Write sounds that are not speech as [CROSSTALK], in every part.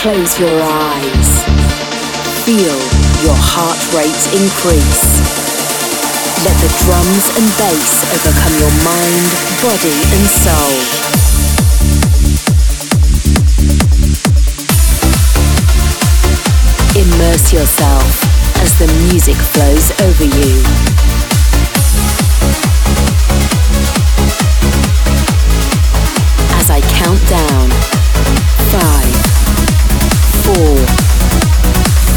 Close your eyes. Feel your heart rate increase. Let the drums and bass overcome your mind, body and soul. Immerse yourself as the music flows over you. As I count down, five, four,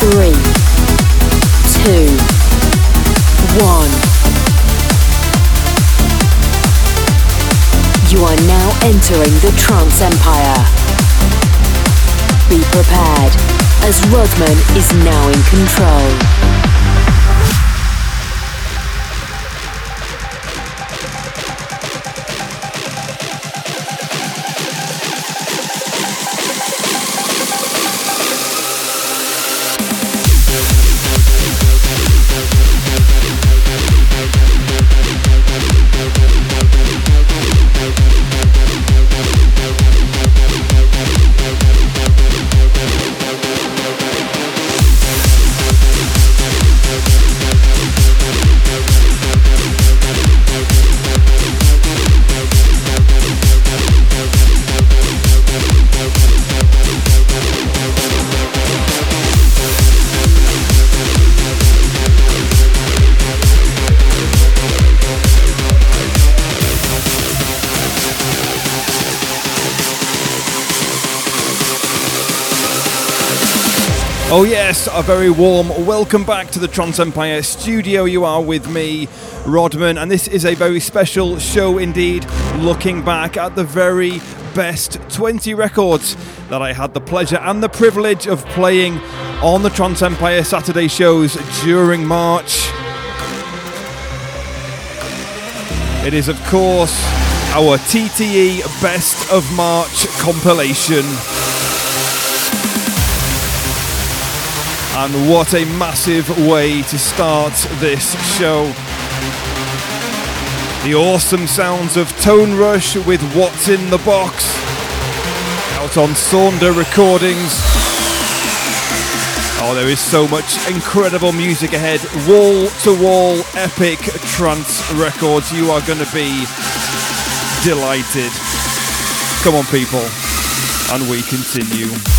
three, two, one. You are now entering the trance empire. Be prepared, as Rodman is now in control. Oh, yes, a very warm welcome back to the Trance Empire studio. You are with me, Rodman, and this is a very special show indeed, looking back at the very best 20 records that I had the pleasure and the privilege of playing on the Trance Empire Saturday shows during March. It is, of course, our TTE Best of March compilation. And what a massive way to start this show. The awesome sounds of Tonerush with What's in the Box out on Suanda Recordings. Oh, there is so much incredible music ahead. Wall to wall epic trance records. You are going to be delighted. Come on, people. And we continue.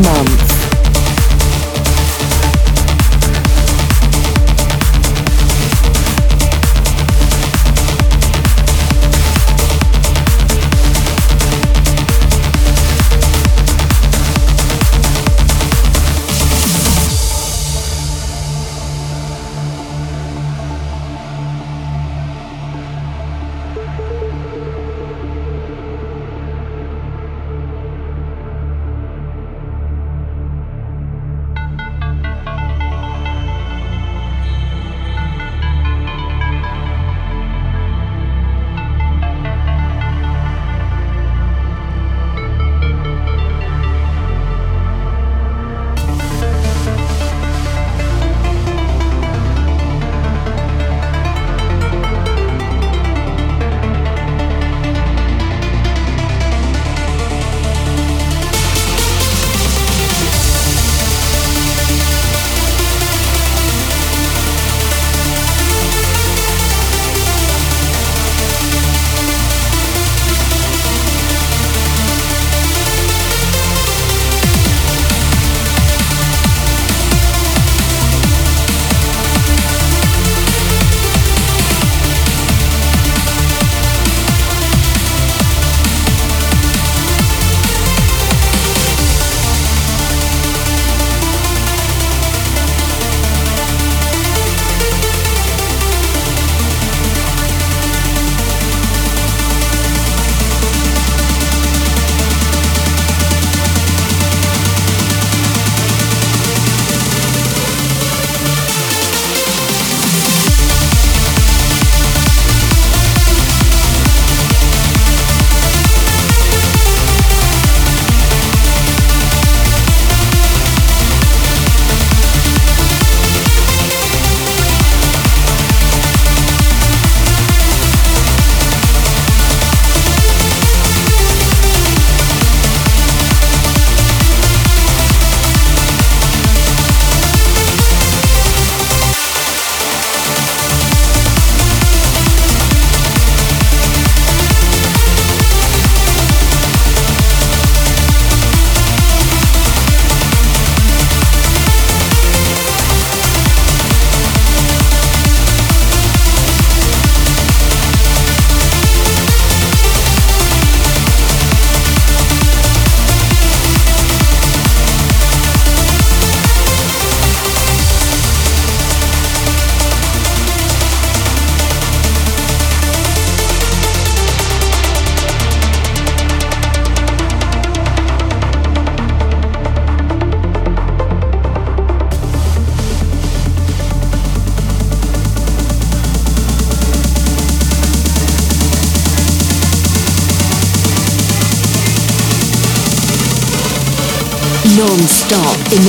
The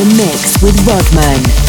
the mix with Rodman.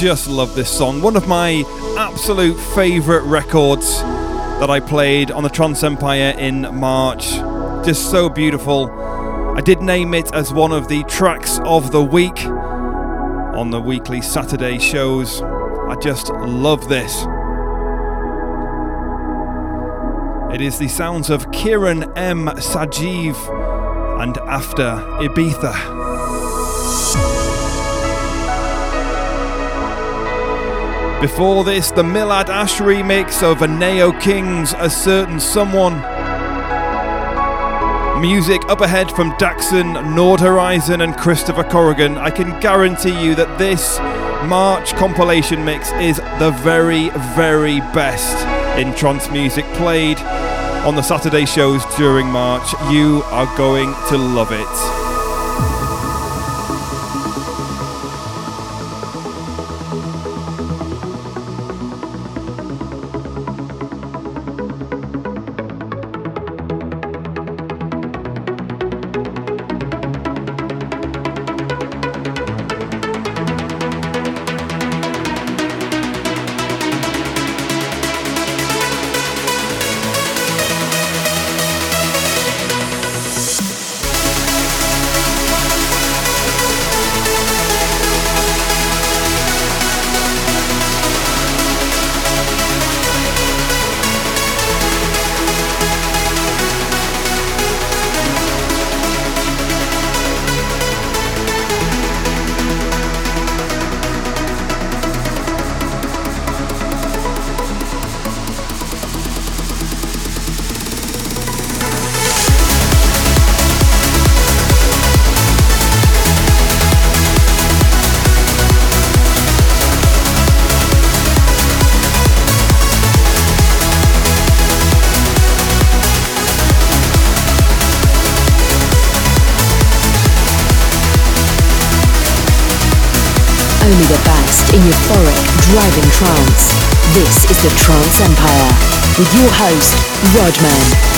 Just love this song. One of my absolute favourite records that I played on the Trance Empire in March. Just so beautiful. I did name it as one of the tracks of the week on the weekly Saturday shows. I just love this. It is the sounds of Kiran M. Sajeev and After Ibiza. Before this, the Milad Ash remix of Neo King's A Certain Someone. Music up ahead from Daxson, Nordhorizon, and Christopher Corrigan. I can guarantee you that this March compilation mix is the very, very best in trance music played on the Saturday shows during March. You are going to love it. The Trance Empire with your host, Rodman.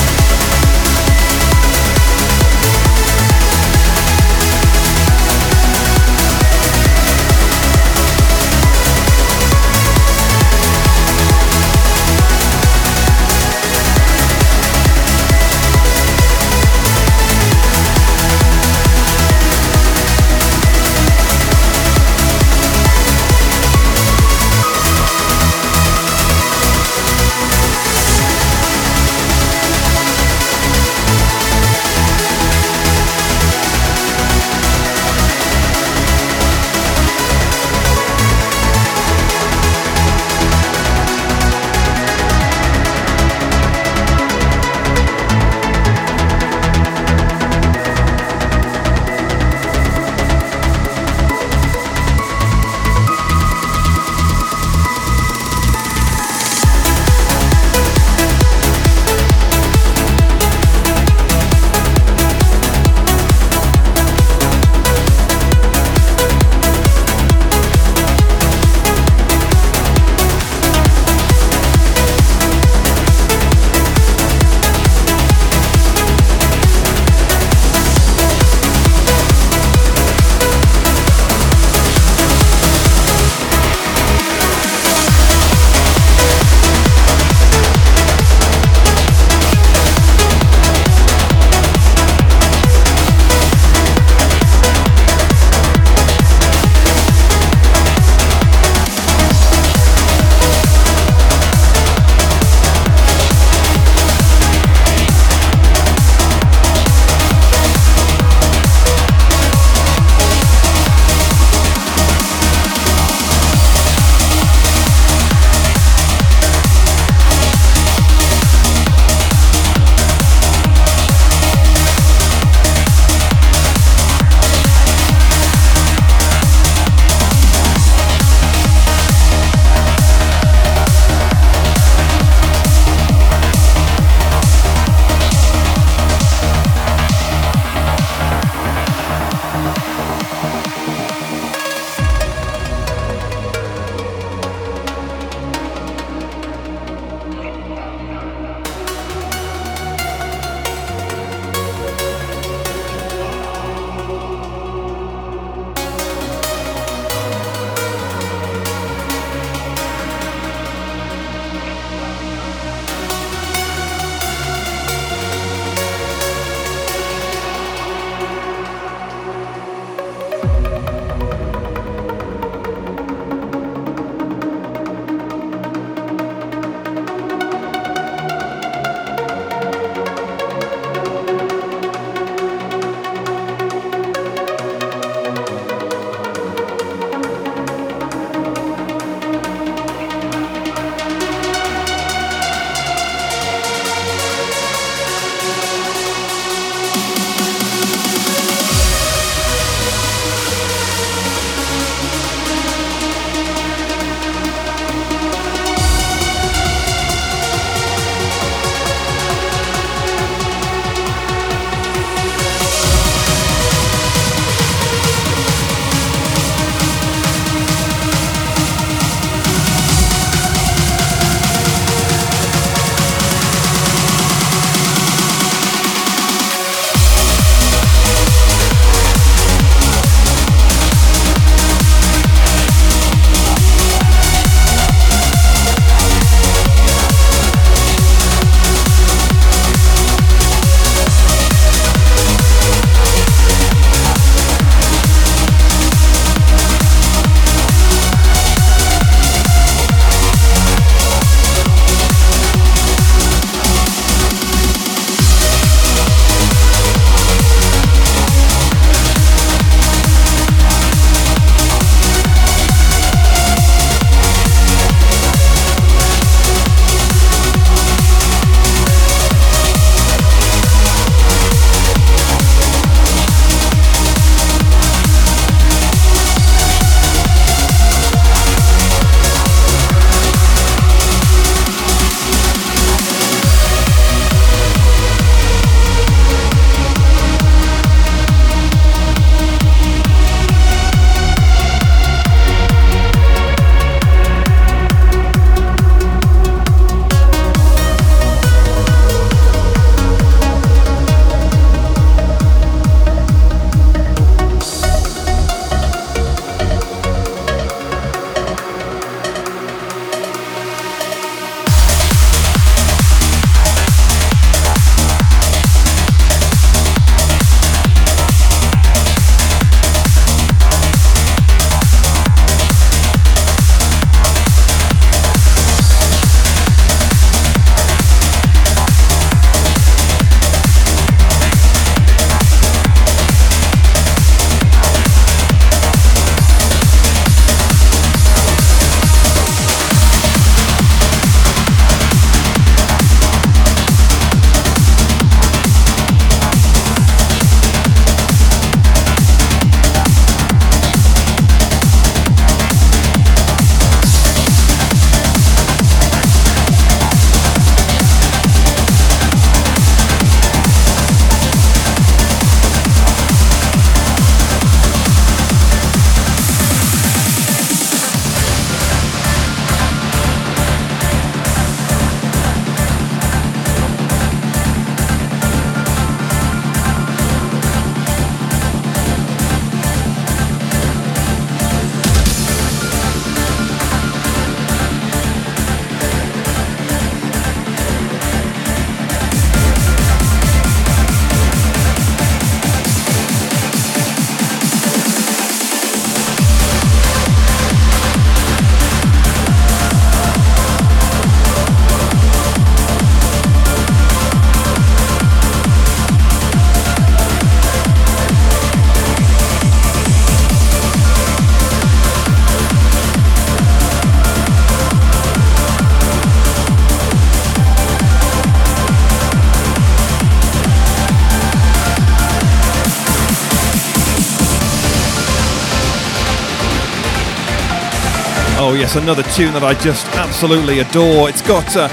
Yes, another tune that I just absolutely adore. It's got a,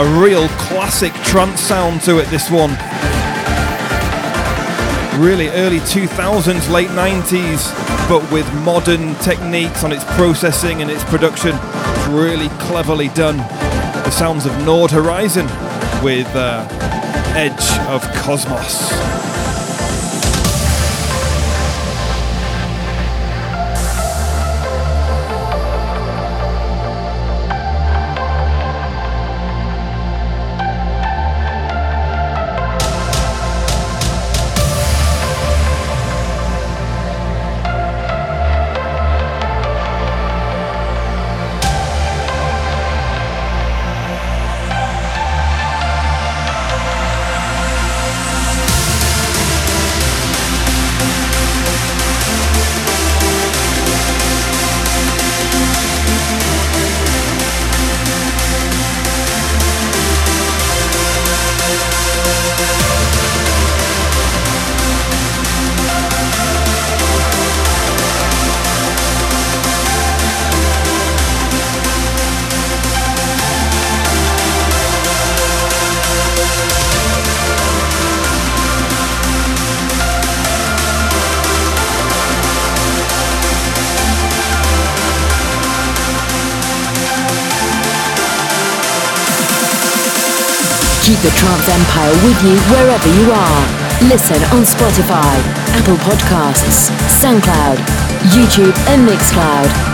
a real classic trance sound to it, this one. Really early 2000s, late 90s, but with modern techniques on its processing and its production. It's really cleverly done. The sounds of Nord Horizon with uh, Edge of Cosmos. The Trance Empire with you wherever you are. Listen on Spotify, Apple Podcasts, SoundCloud, YouTube, and Mixcloud.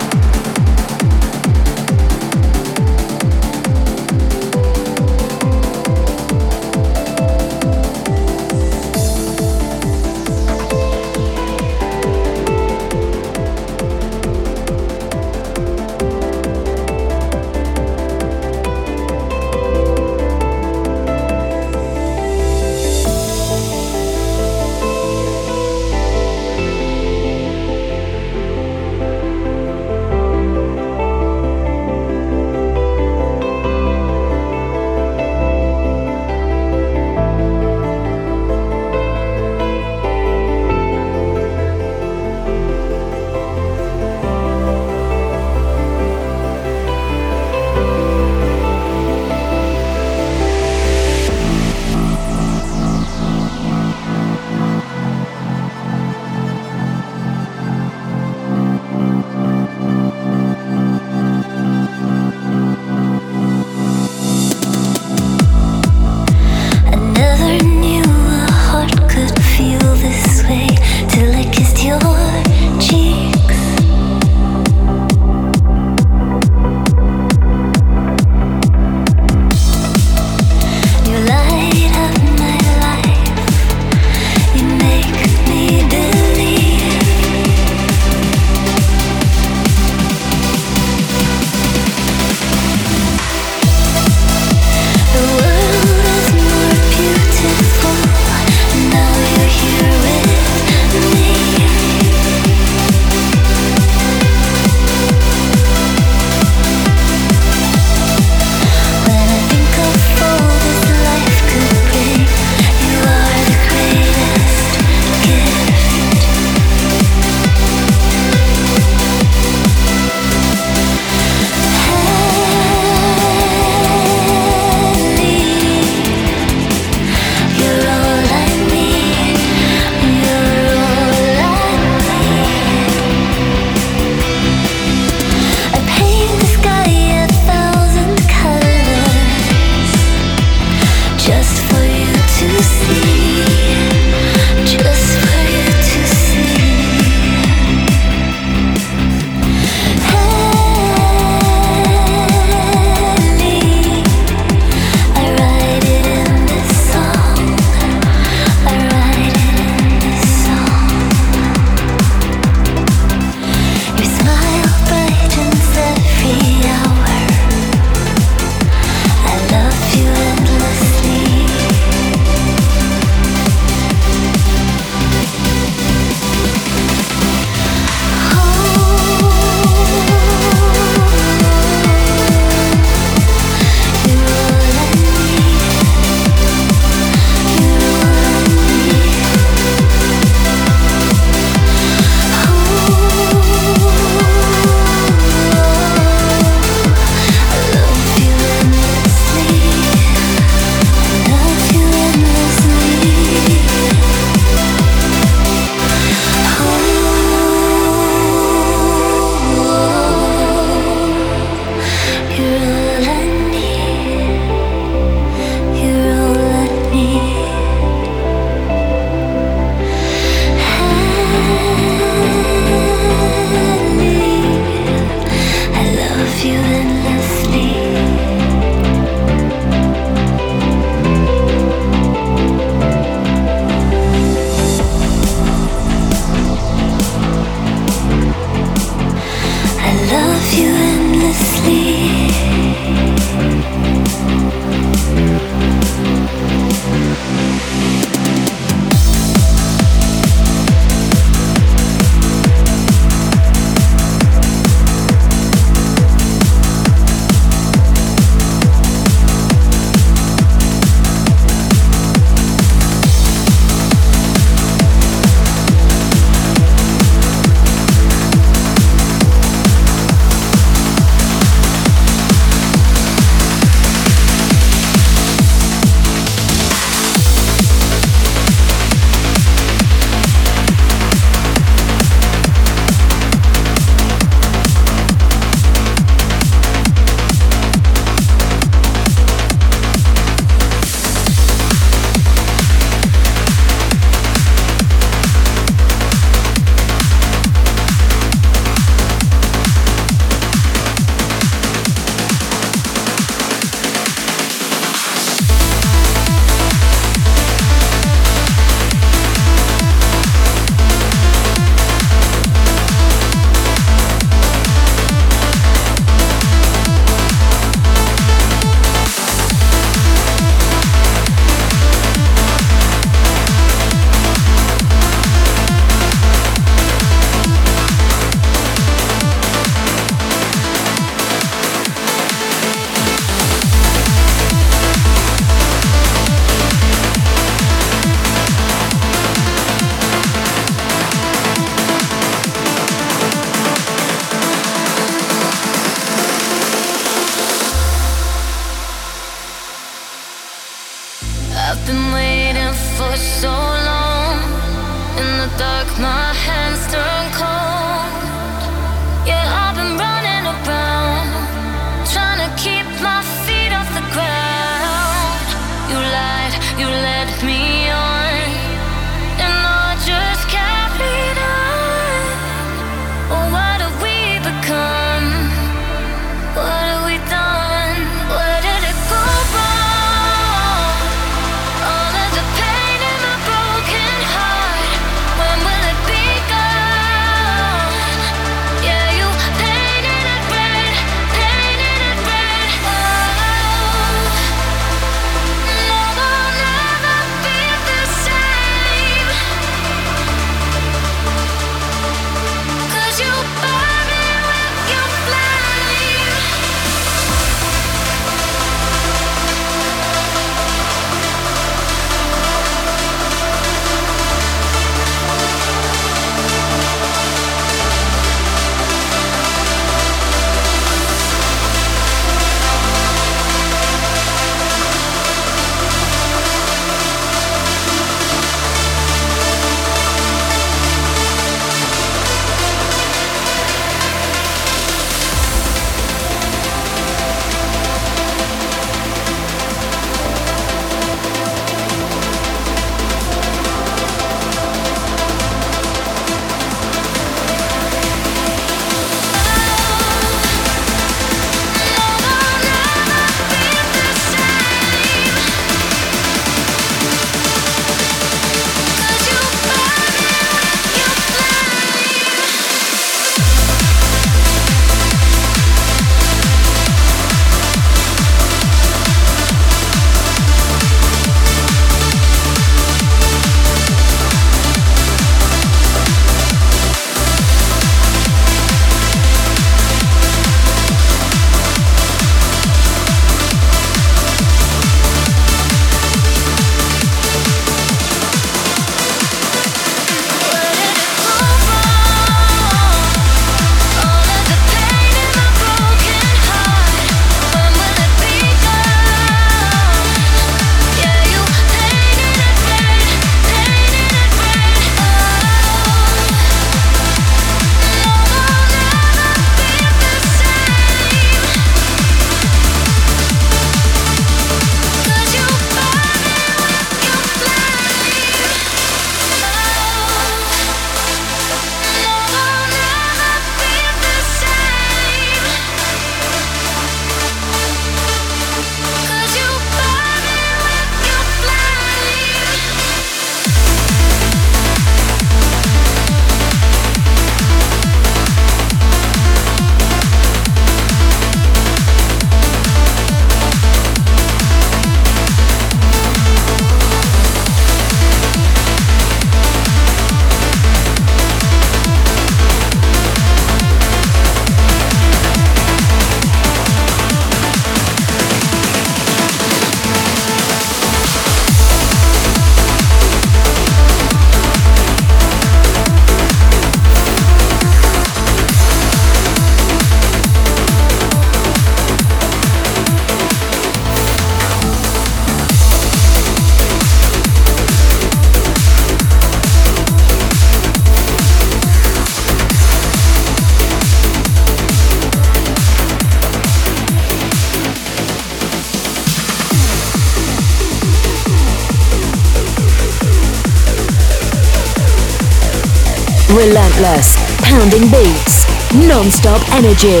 Relentless, pounding beats, non-stop energy.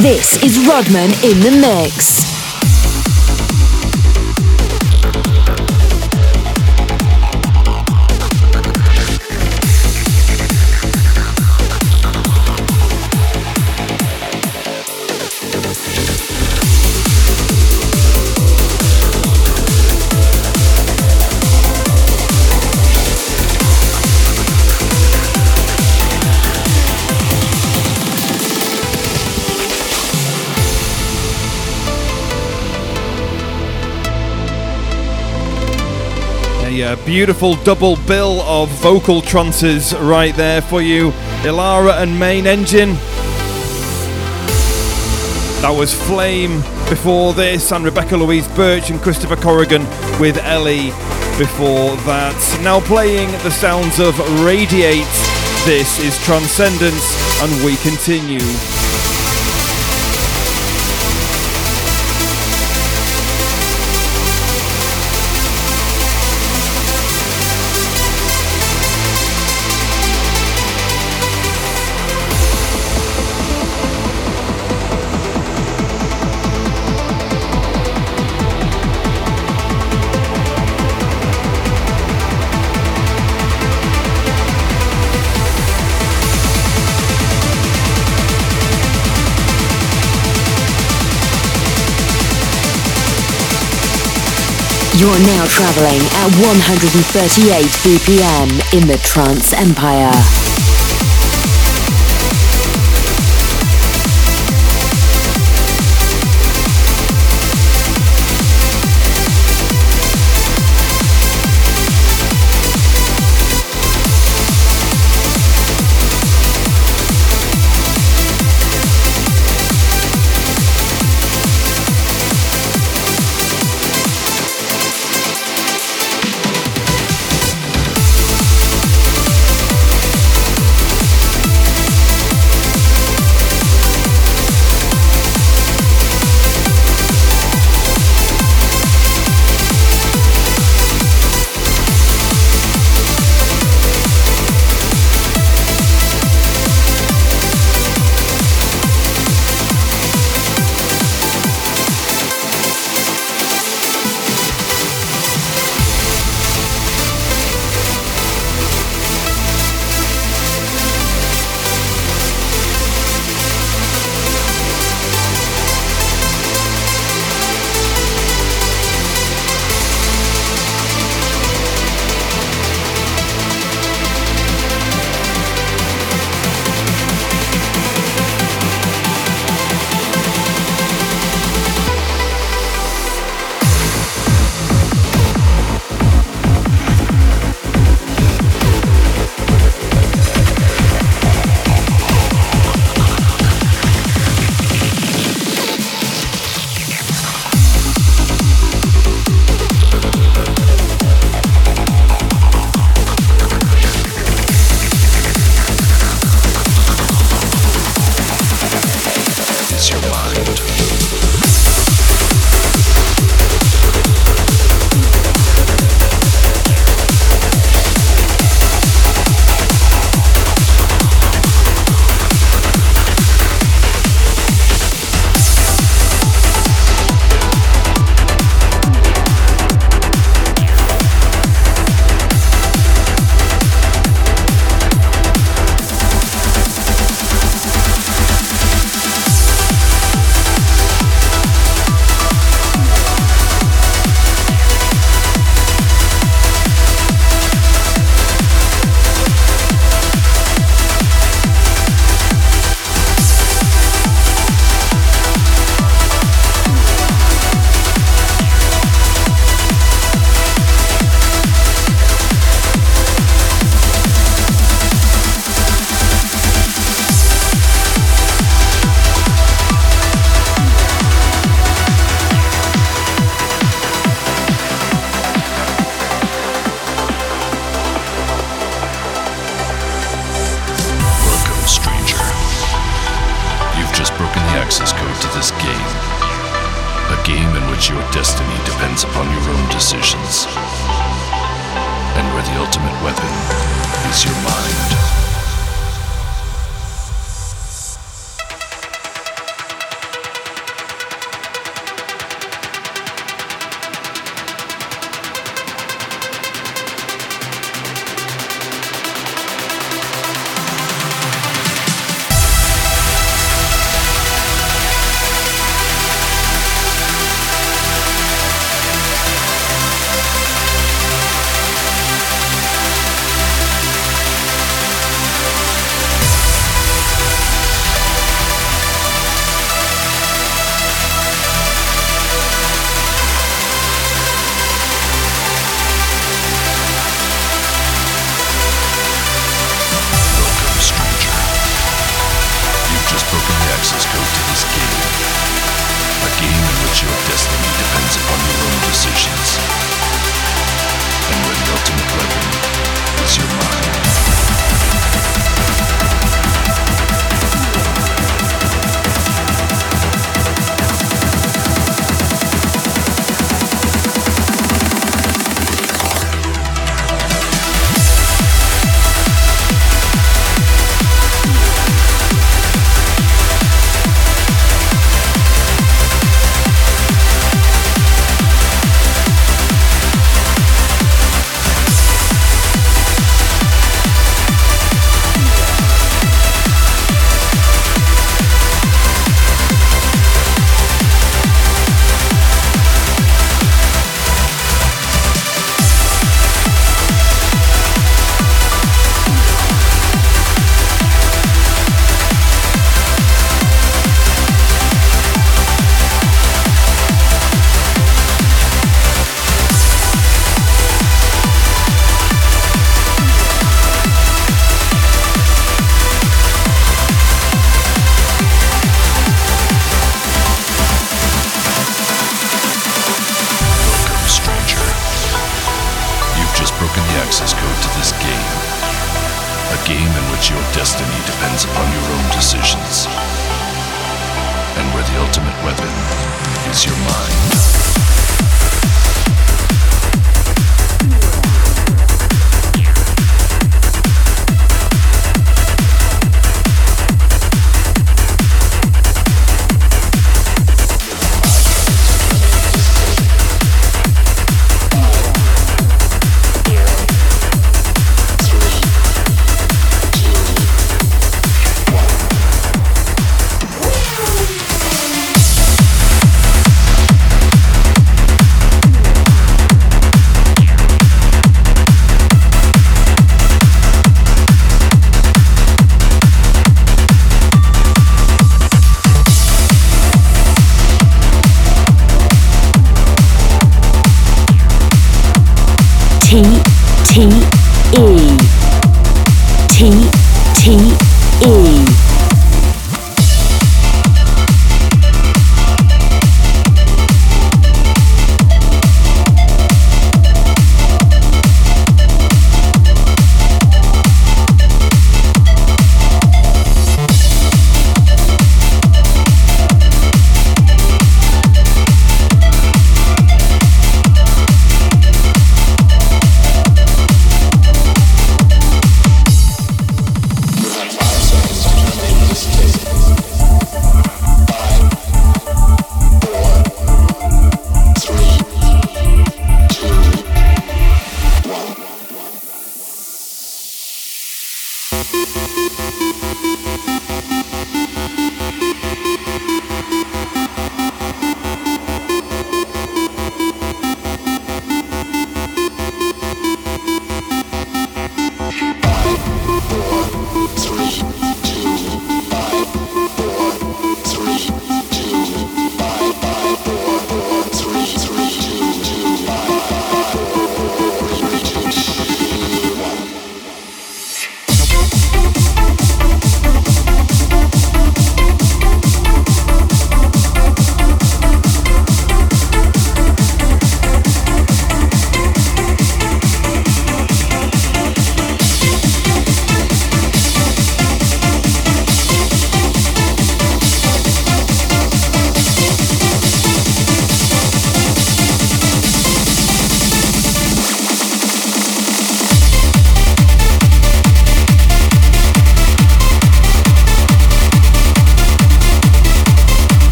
This is Rodman in the mix. Beautiful double bill of vocal trances right there for you. Elara and Main Engine. That was Flame before this, and Rebecca Louise Burch and Christopher Corrigan with Ellie before that. Now playing the sounds of RayD8. This is Transcendence, and we continue. Traveling at 138 BPM in the Trance Empire.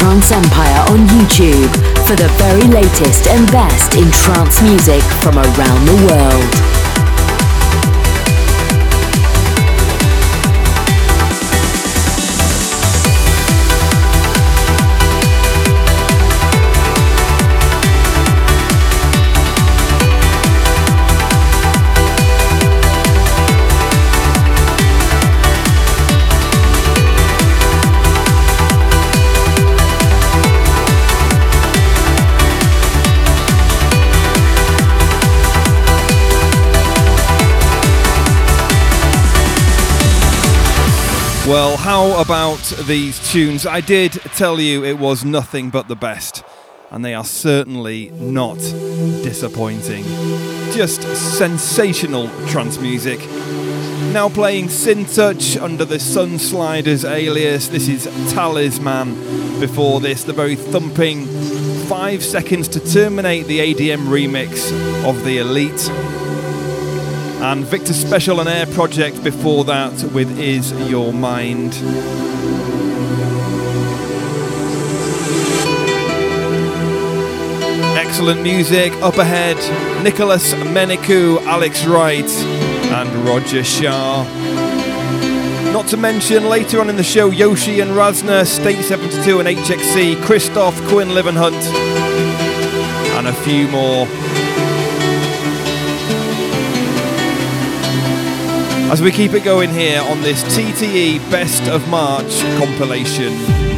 Trance Empire on YouTube for the very latest and best in trance music from around the world. Well, how about these tunes? I did tell you it was nothing but the best, and they are certainly not disappointing. Just sensational trance music. Now playing Syntouch under the Sunsliderz alias. This is Talisman. Before this, the very thumping five seconds to terminate the ADM remix of The Elite and Victor Special and Air Project before that with Is Your Mind. Excellent music up ahead Nicolas Menicou, Alex Wright, and Roger Shah. Not to mention later on in the show Yoshi and Razner, State72 and h.x.e., Christophe, Quinn Livenhunt, and a few more. As we keep it going here on this TTE Best of March compilation.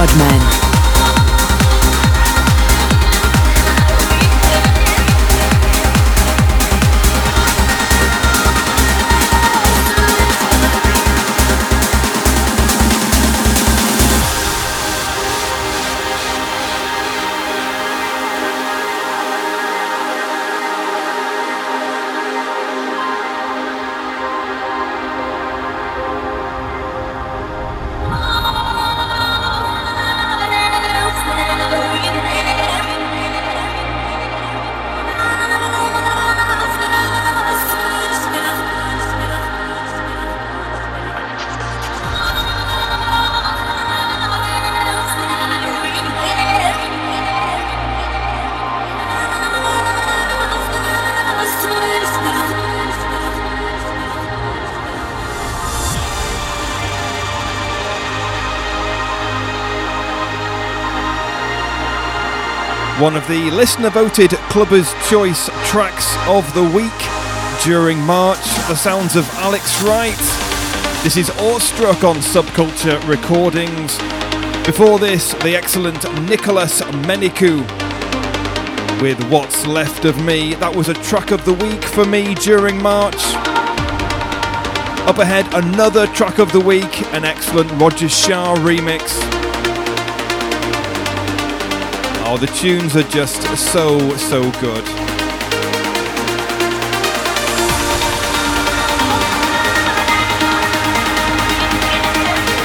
Rodman. One of the listener voted Clubbers' Choice tracks of the week during March. The sounds of Alex Wright. This is Awestruck on Subculture Recordings. Before this, the excellent Nicolas Menicou with What's Left of Me. That was a track of the week for me during March. Up ahead, another track of the week, an excellent Roger Shah remix. Oh, the tunes are just so, so good.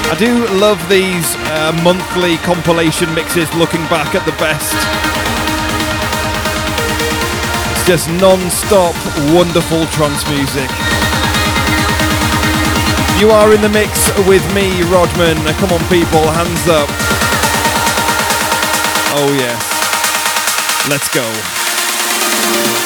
I do love these uh, monthly compilation mixes looking back at the best. It's just non stop, wonderful trance music. You are in the mix with me, Rodman. Come on, people, hands up. Oh, yes. Let's go.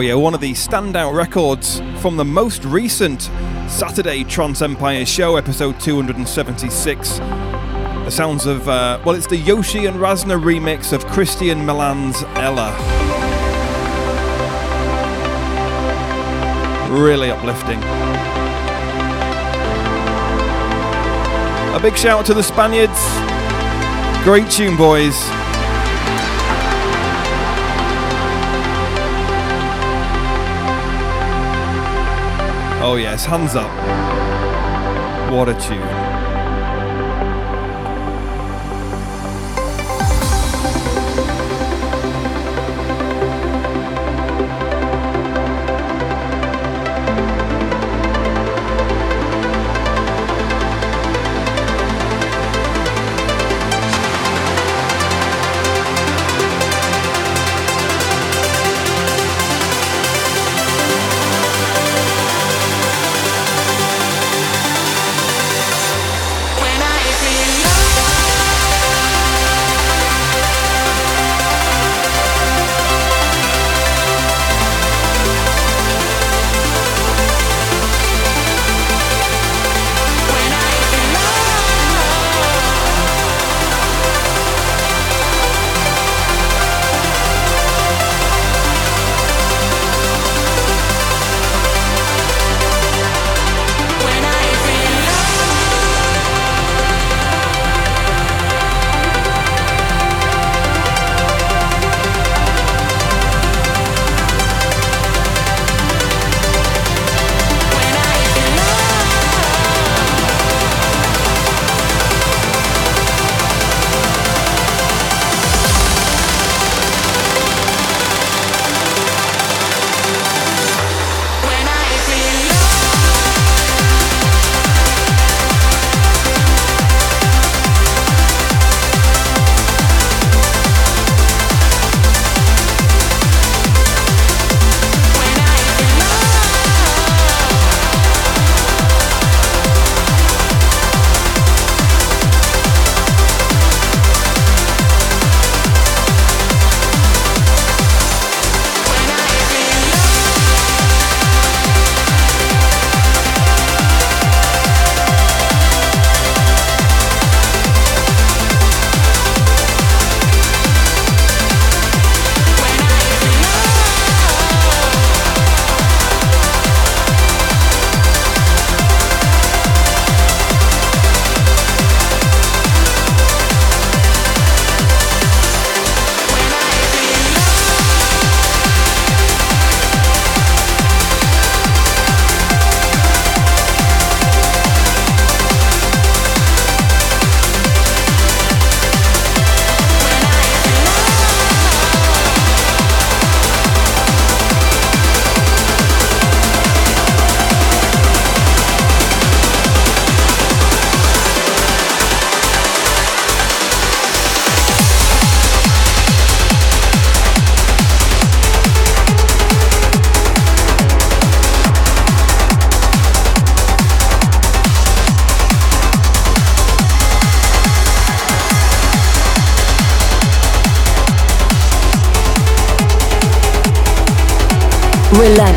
Yeah, one of the standout records from the most recent Saturday Trance Empire show, episode 276. The sounds of, uh, well, it's the Yoshi and Razner remix of Christian Millan's Ella. Really uplifting. A big shout out to the Spaniards. Great tune, boys. Oh, yes, hands up. What a tune.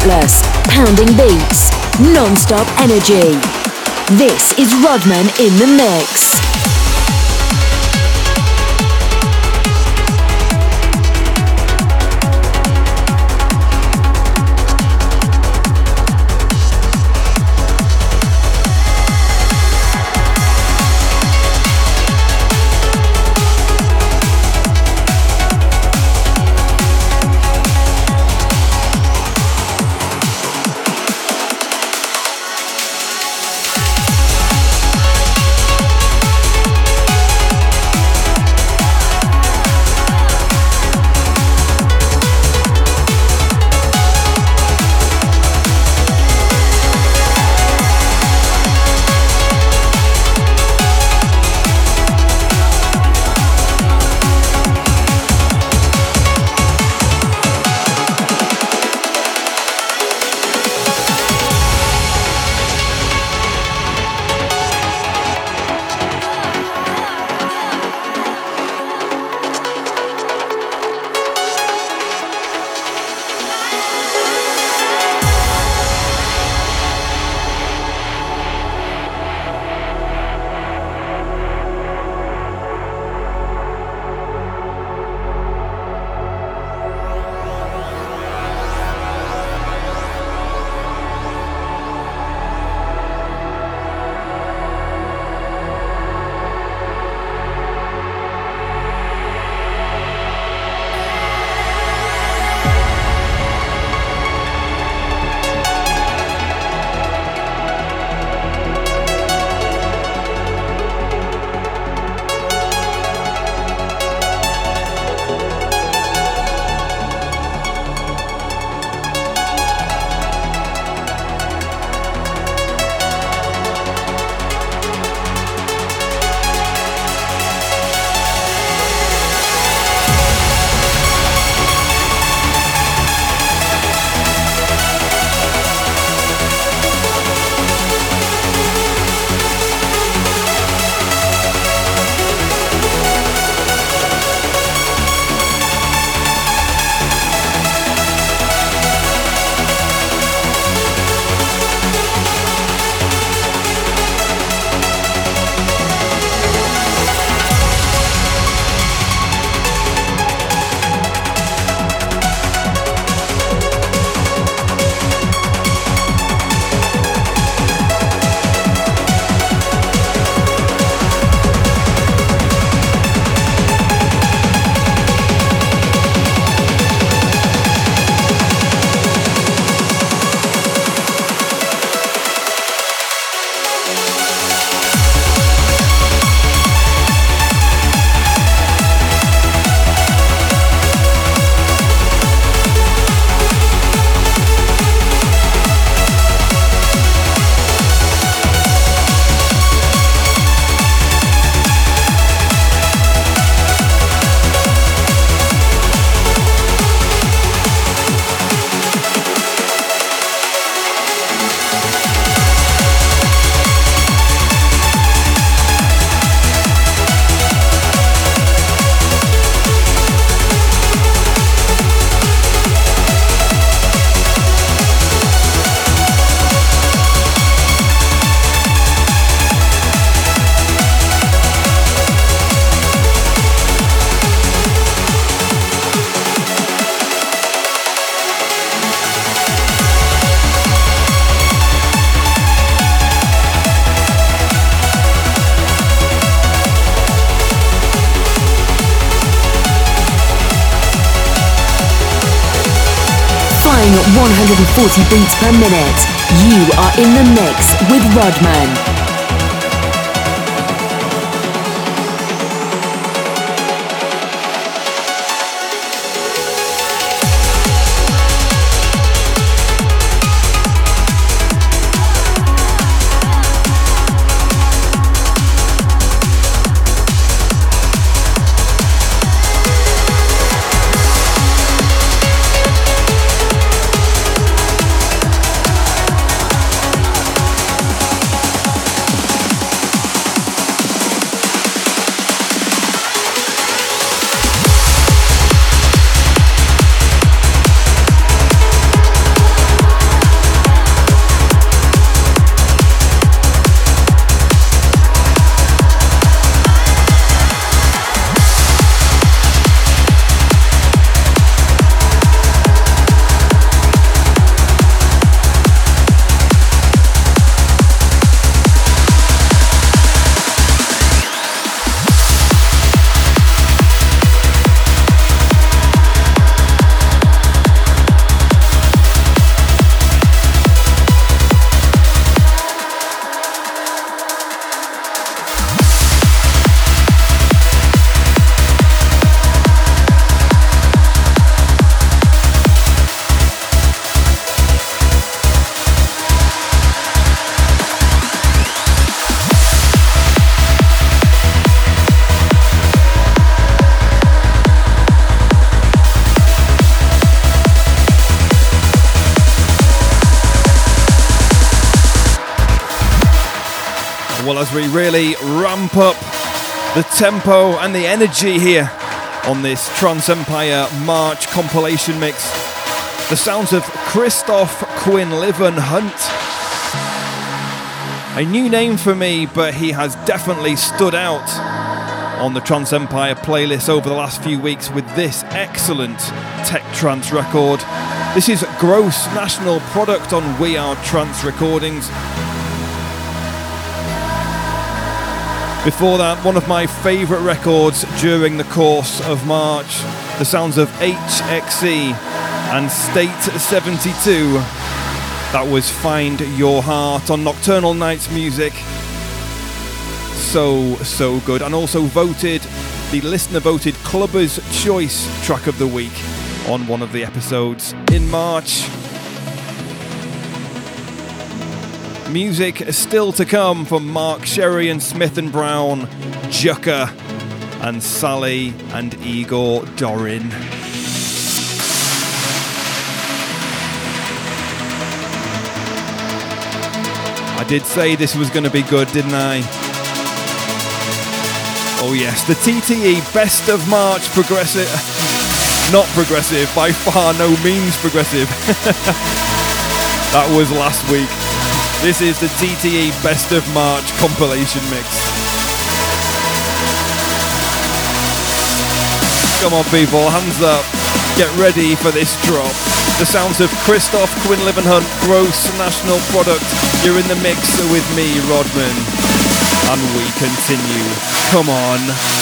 Relentless, pounding beats, non-stop energy. This is Rodman in the mix. Minute. You are in the mix with Rodman. We really ramp up the tempo and the energy here on this Trance Empire March compilation mix. The sounds of Christoph Quinlivan Hunt. A new name for me, but he has definitely stood out on the Trance Empire playlist over the last few weeks with this excellent tech trance record. This is gross national product on We Are Trance Recordings. Before that, one of my favourite records during the course of March, the sounds of h.x.e. and State72. That was Find Your Heart on Nocturnal Knights Music. So, so good. And also voted the listener voted Clubber's Choice track of the week on one of the episodes in March. Music still to come from Mark Sherry and Smith and Brown, JUKKA and Sali and Igor Dorin. I did say this was going to be good, didn't I? Oh, yes, the TTE Best of March Progressive. Not progressive, by far no means progressive. [LAUGHS] that was last week. This is the TTE Best of March compilation mix. Come on, people, hands up. Get ready for this drop. The sounds of Christophe Quinlivan-Hunt, gross national product. You're in the mix with me, Rodman. And we continue. Come on.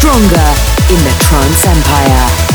Stronger in the Trance Empire.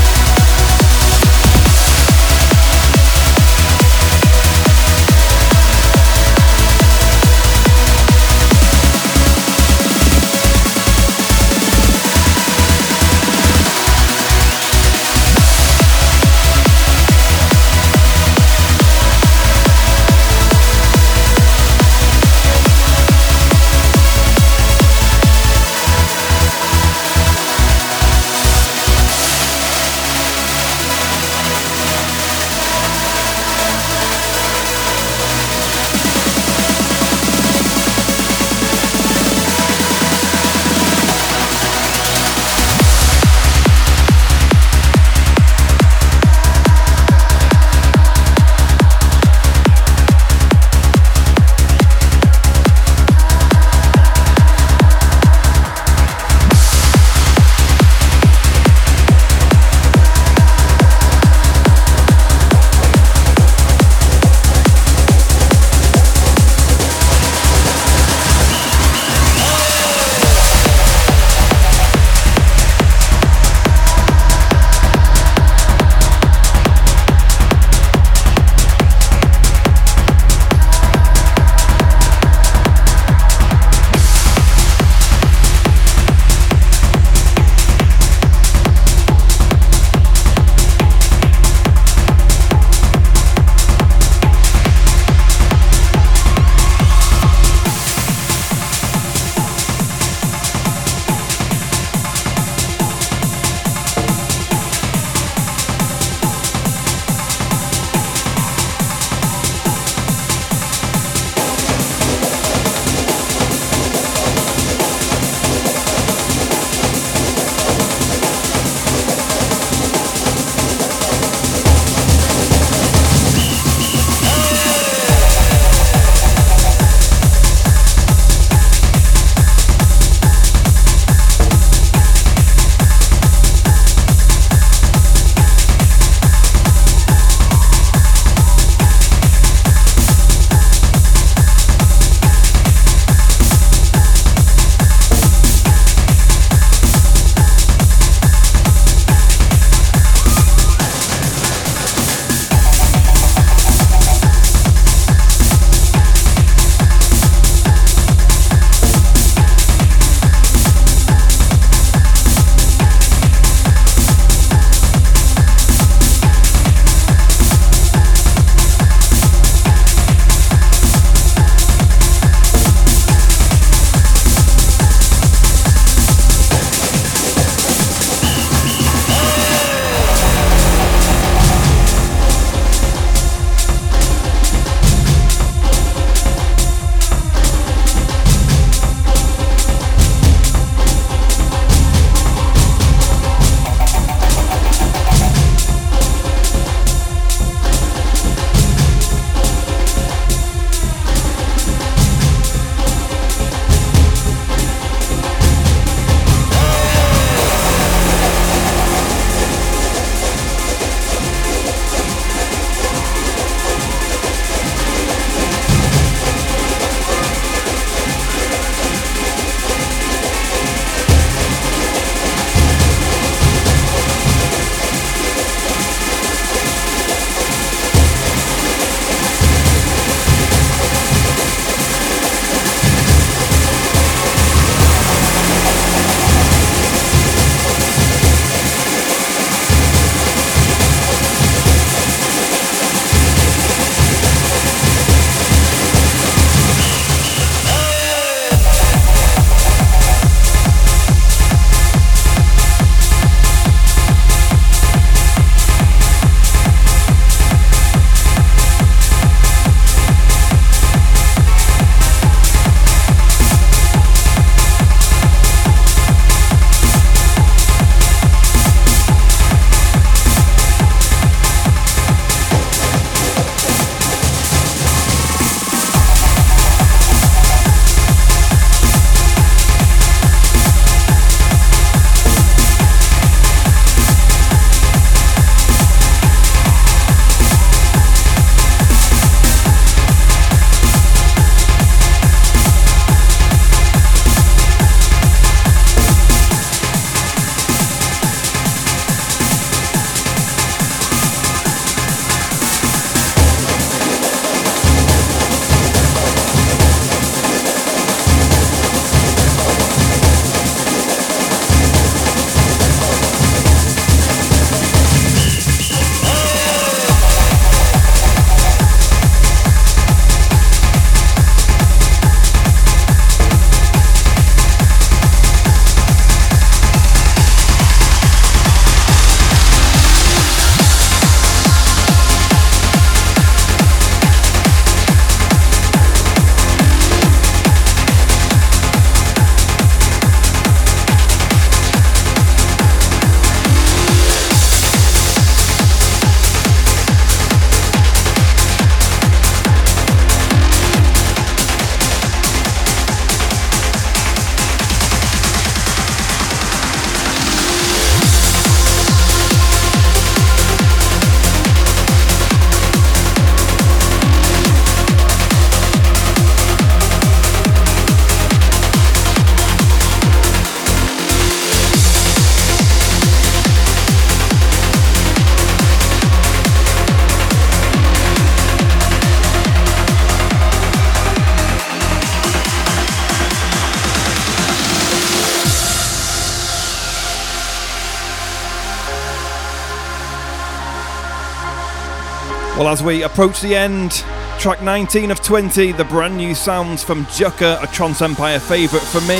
As we approach the end, track 19 of 20, the brand new sounds from JUKKA, a Trance Empire favourite for me.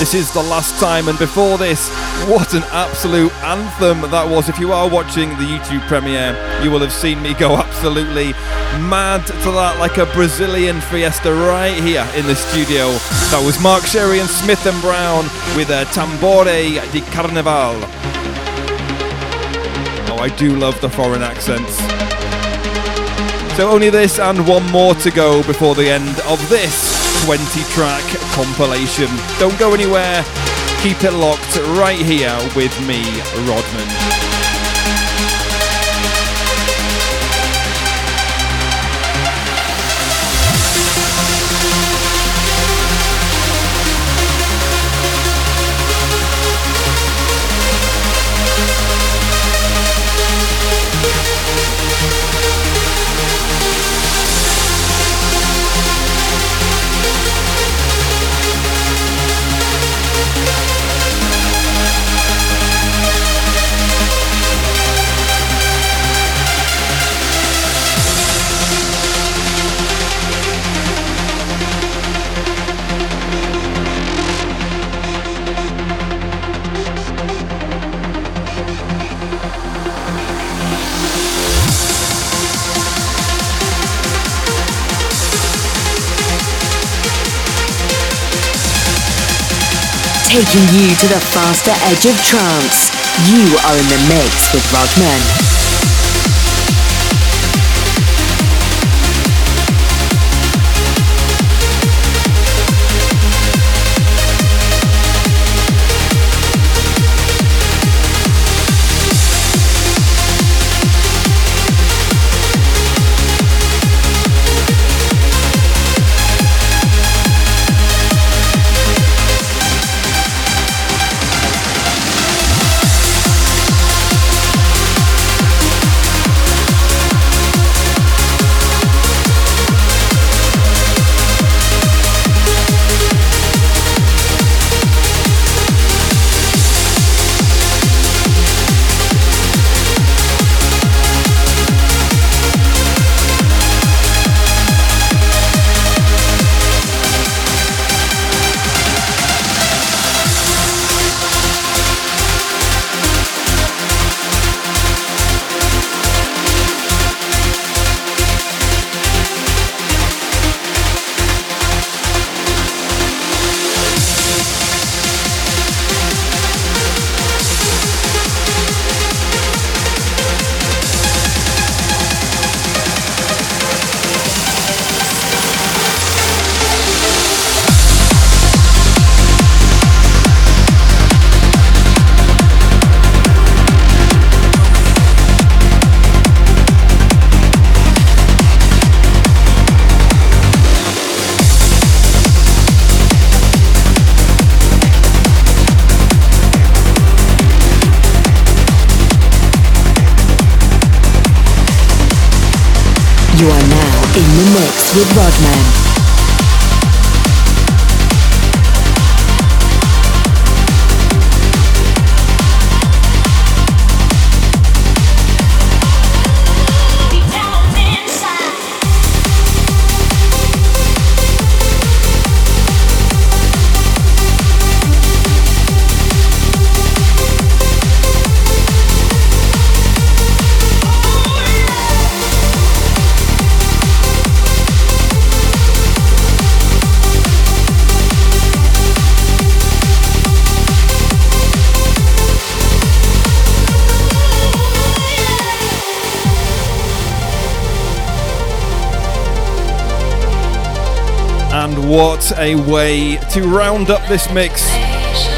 This is the last time, and before this, what an absolute anthem that was. If you are watching the YouTube premiere, you will have seen me go absolutely mad to that like a Brazilian fiesta right here in the studio. That was Mark Sherry and Smith and Brown with a Tambore di Carnaval. Oh, I do love the foreign accents. So only this and one more to go before the end of this 20 track compilation. Don't go anywhere, keep it locked right here with me, Rodman. Taking you to the faster edge of trance. You are in the mix with Rodman. A way to round up this mix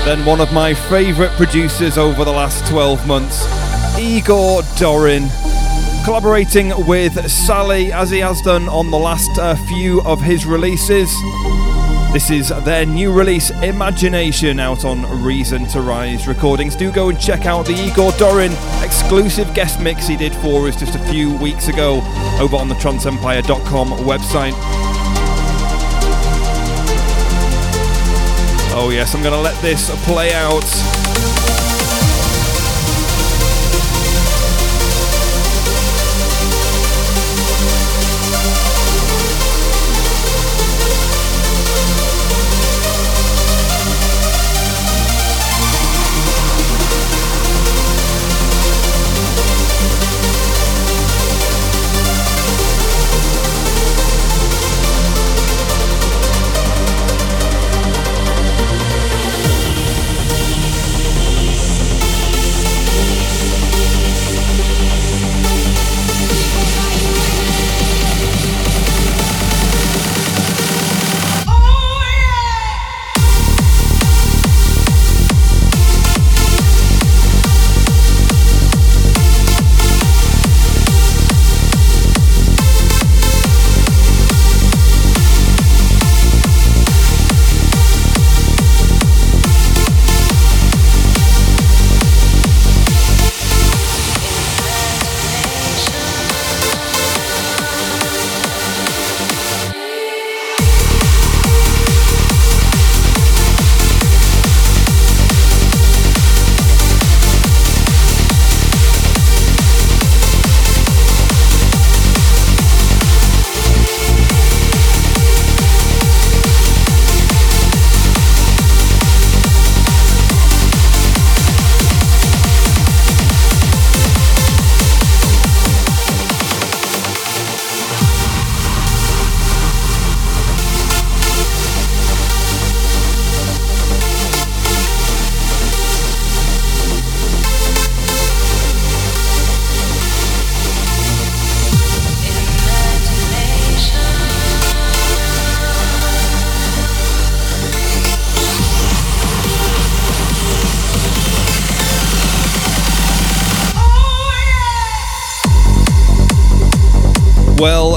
than one of my favourite producers over the last 12 months, Igor Dorin, collaborating with Sali as he has done on the last uh, few of his releases. This is their new release, Imagination, out on Reason to Rise recordings. Do go and check out the Igor Dorin exclusive guest mix he did for us just a few weeks ago over on the tranceempire.com website. Oh, yes, I'm going to let this play out.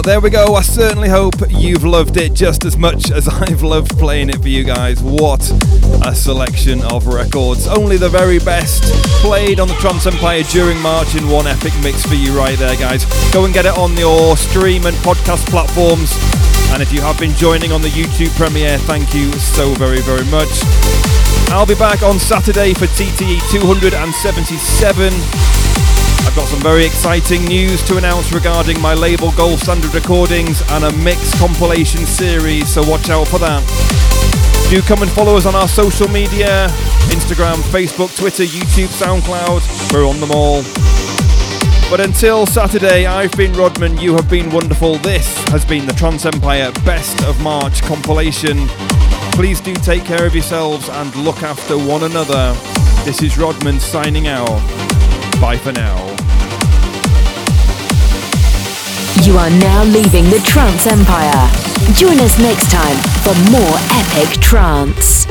There we go. I certainly hope you've loved it just as much as [LAUGHS] I've loved playing it for you guys. What a selection of records. Only the very best played on the Trance Empire during March in one epic mix for you right there, guys. Go and get it on your stream and podcast platforms. And if you have been joining on the YouTube premiere, thank you so very, very much. I'll be back on Saturday for TTE 277. I've got some very exciting news to announce regarding my label Gold Standard Recordings and a mix compilation series, so watch out for that. Do come and follow us on our social media Instagram, Facebook, Twitter, YouTube, SoundCloud. We're on them all. But until Saturday, I've been Rodman, you have been wonderful. This has been the Trance Empire Best of March compilation. Please do take care of yourselves and look after one another. This is Rodman signing out. Bye for now. You are now leaving the Trance Empire. Join us next time for more epic trance.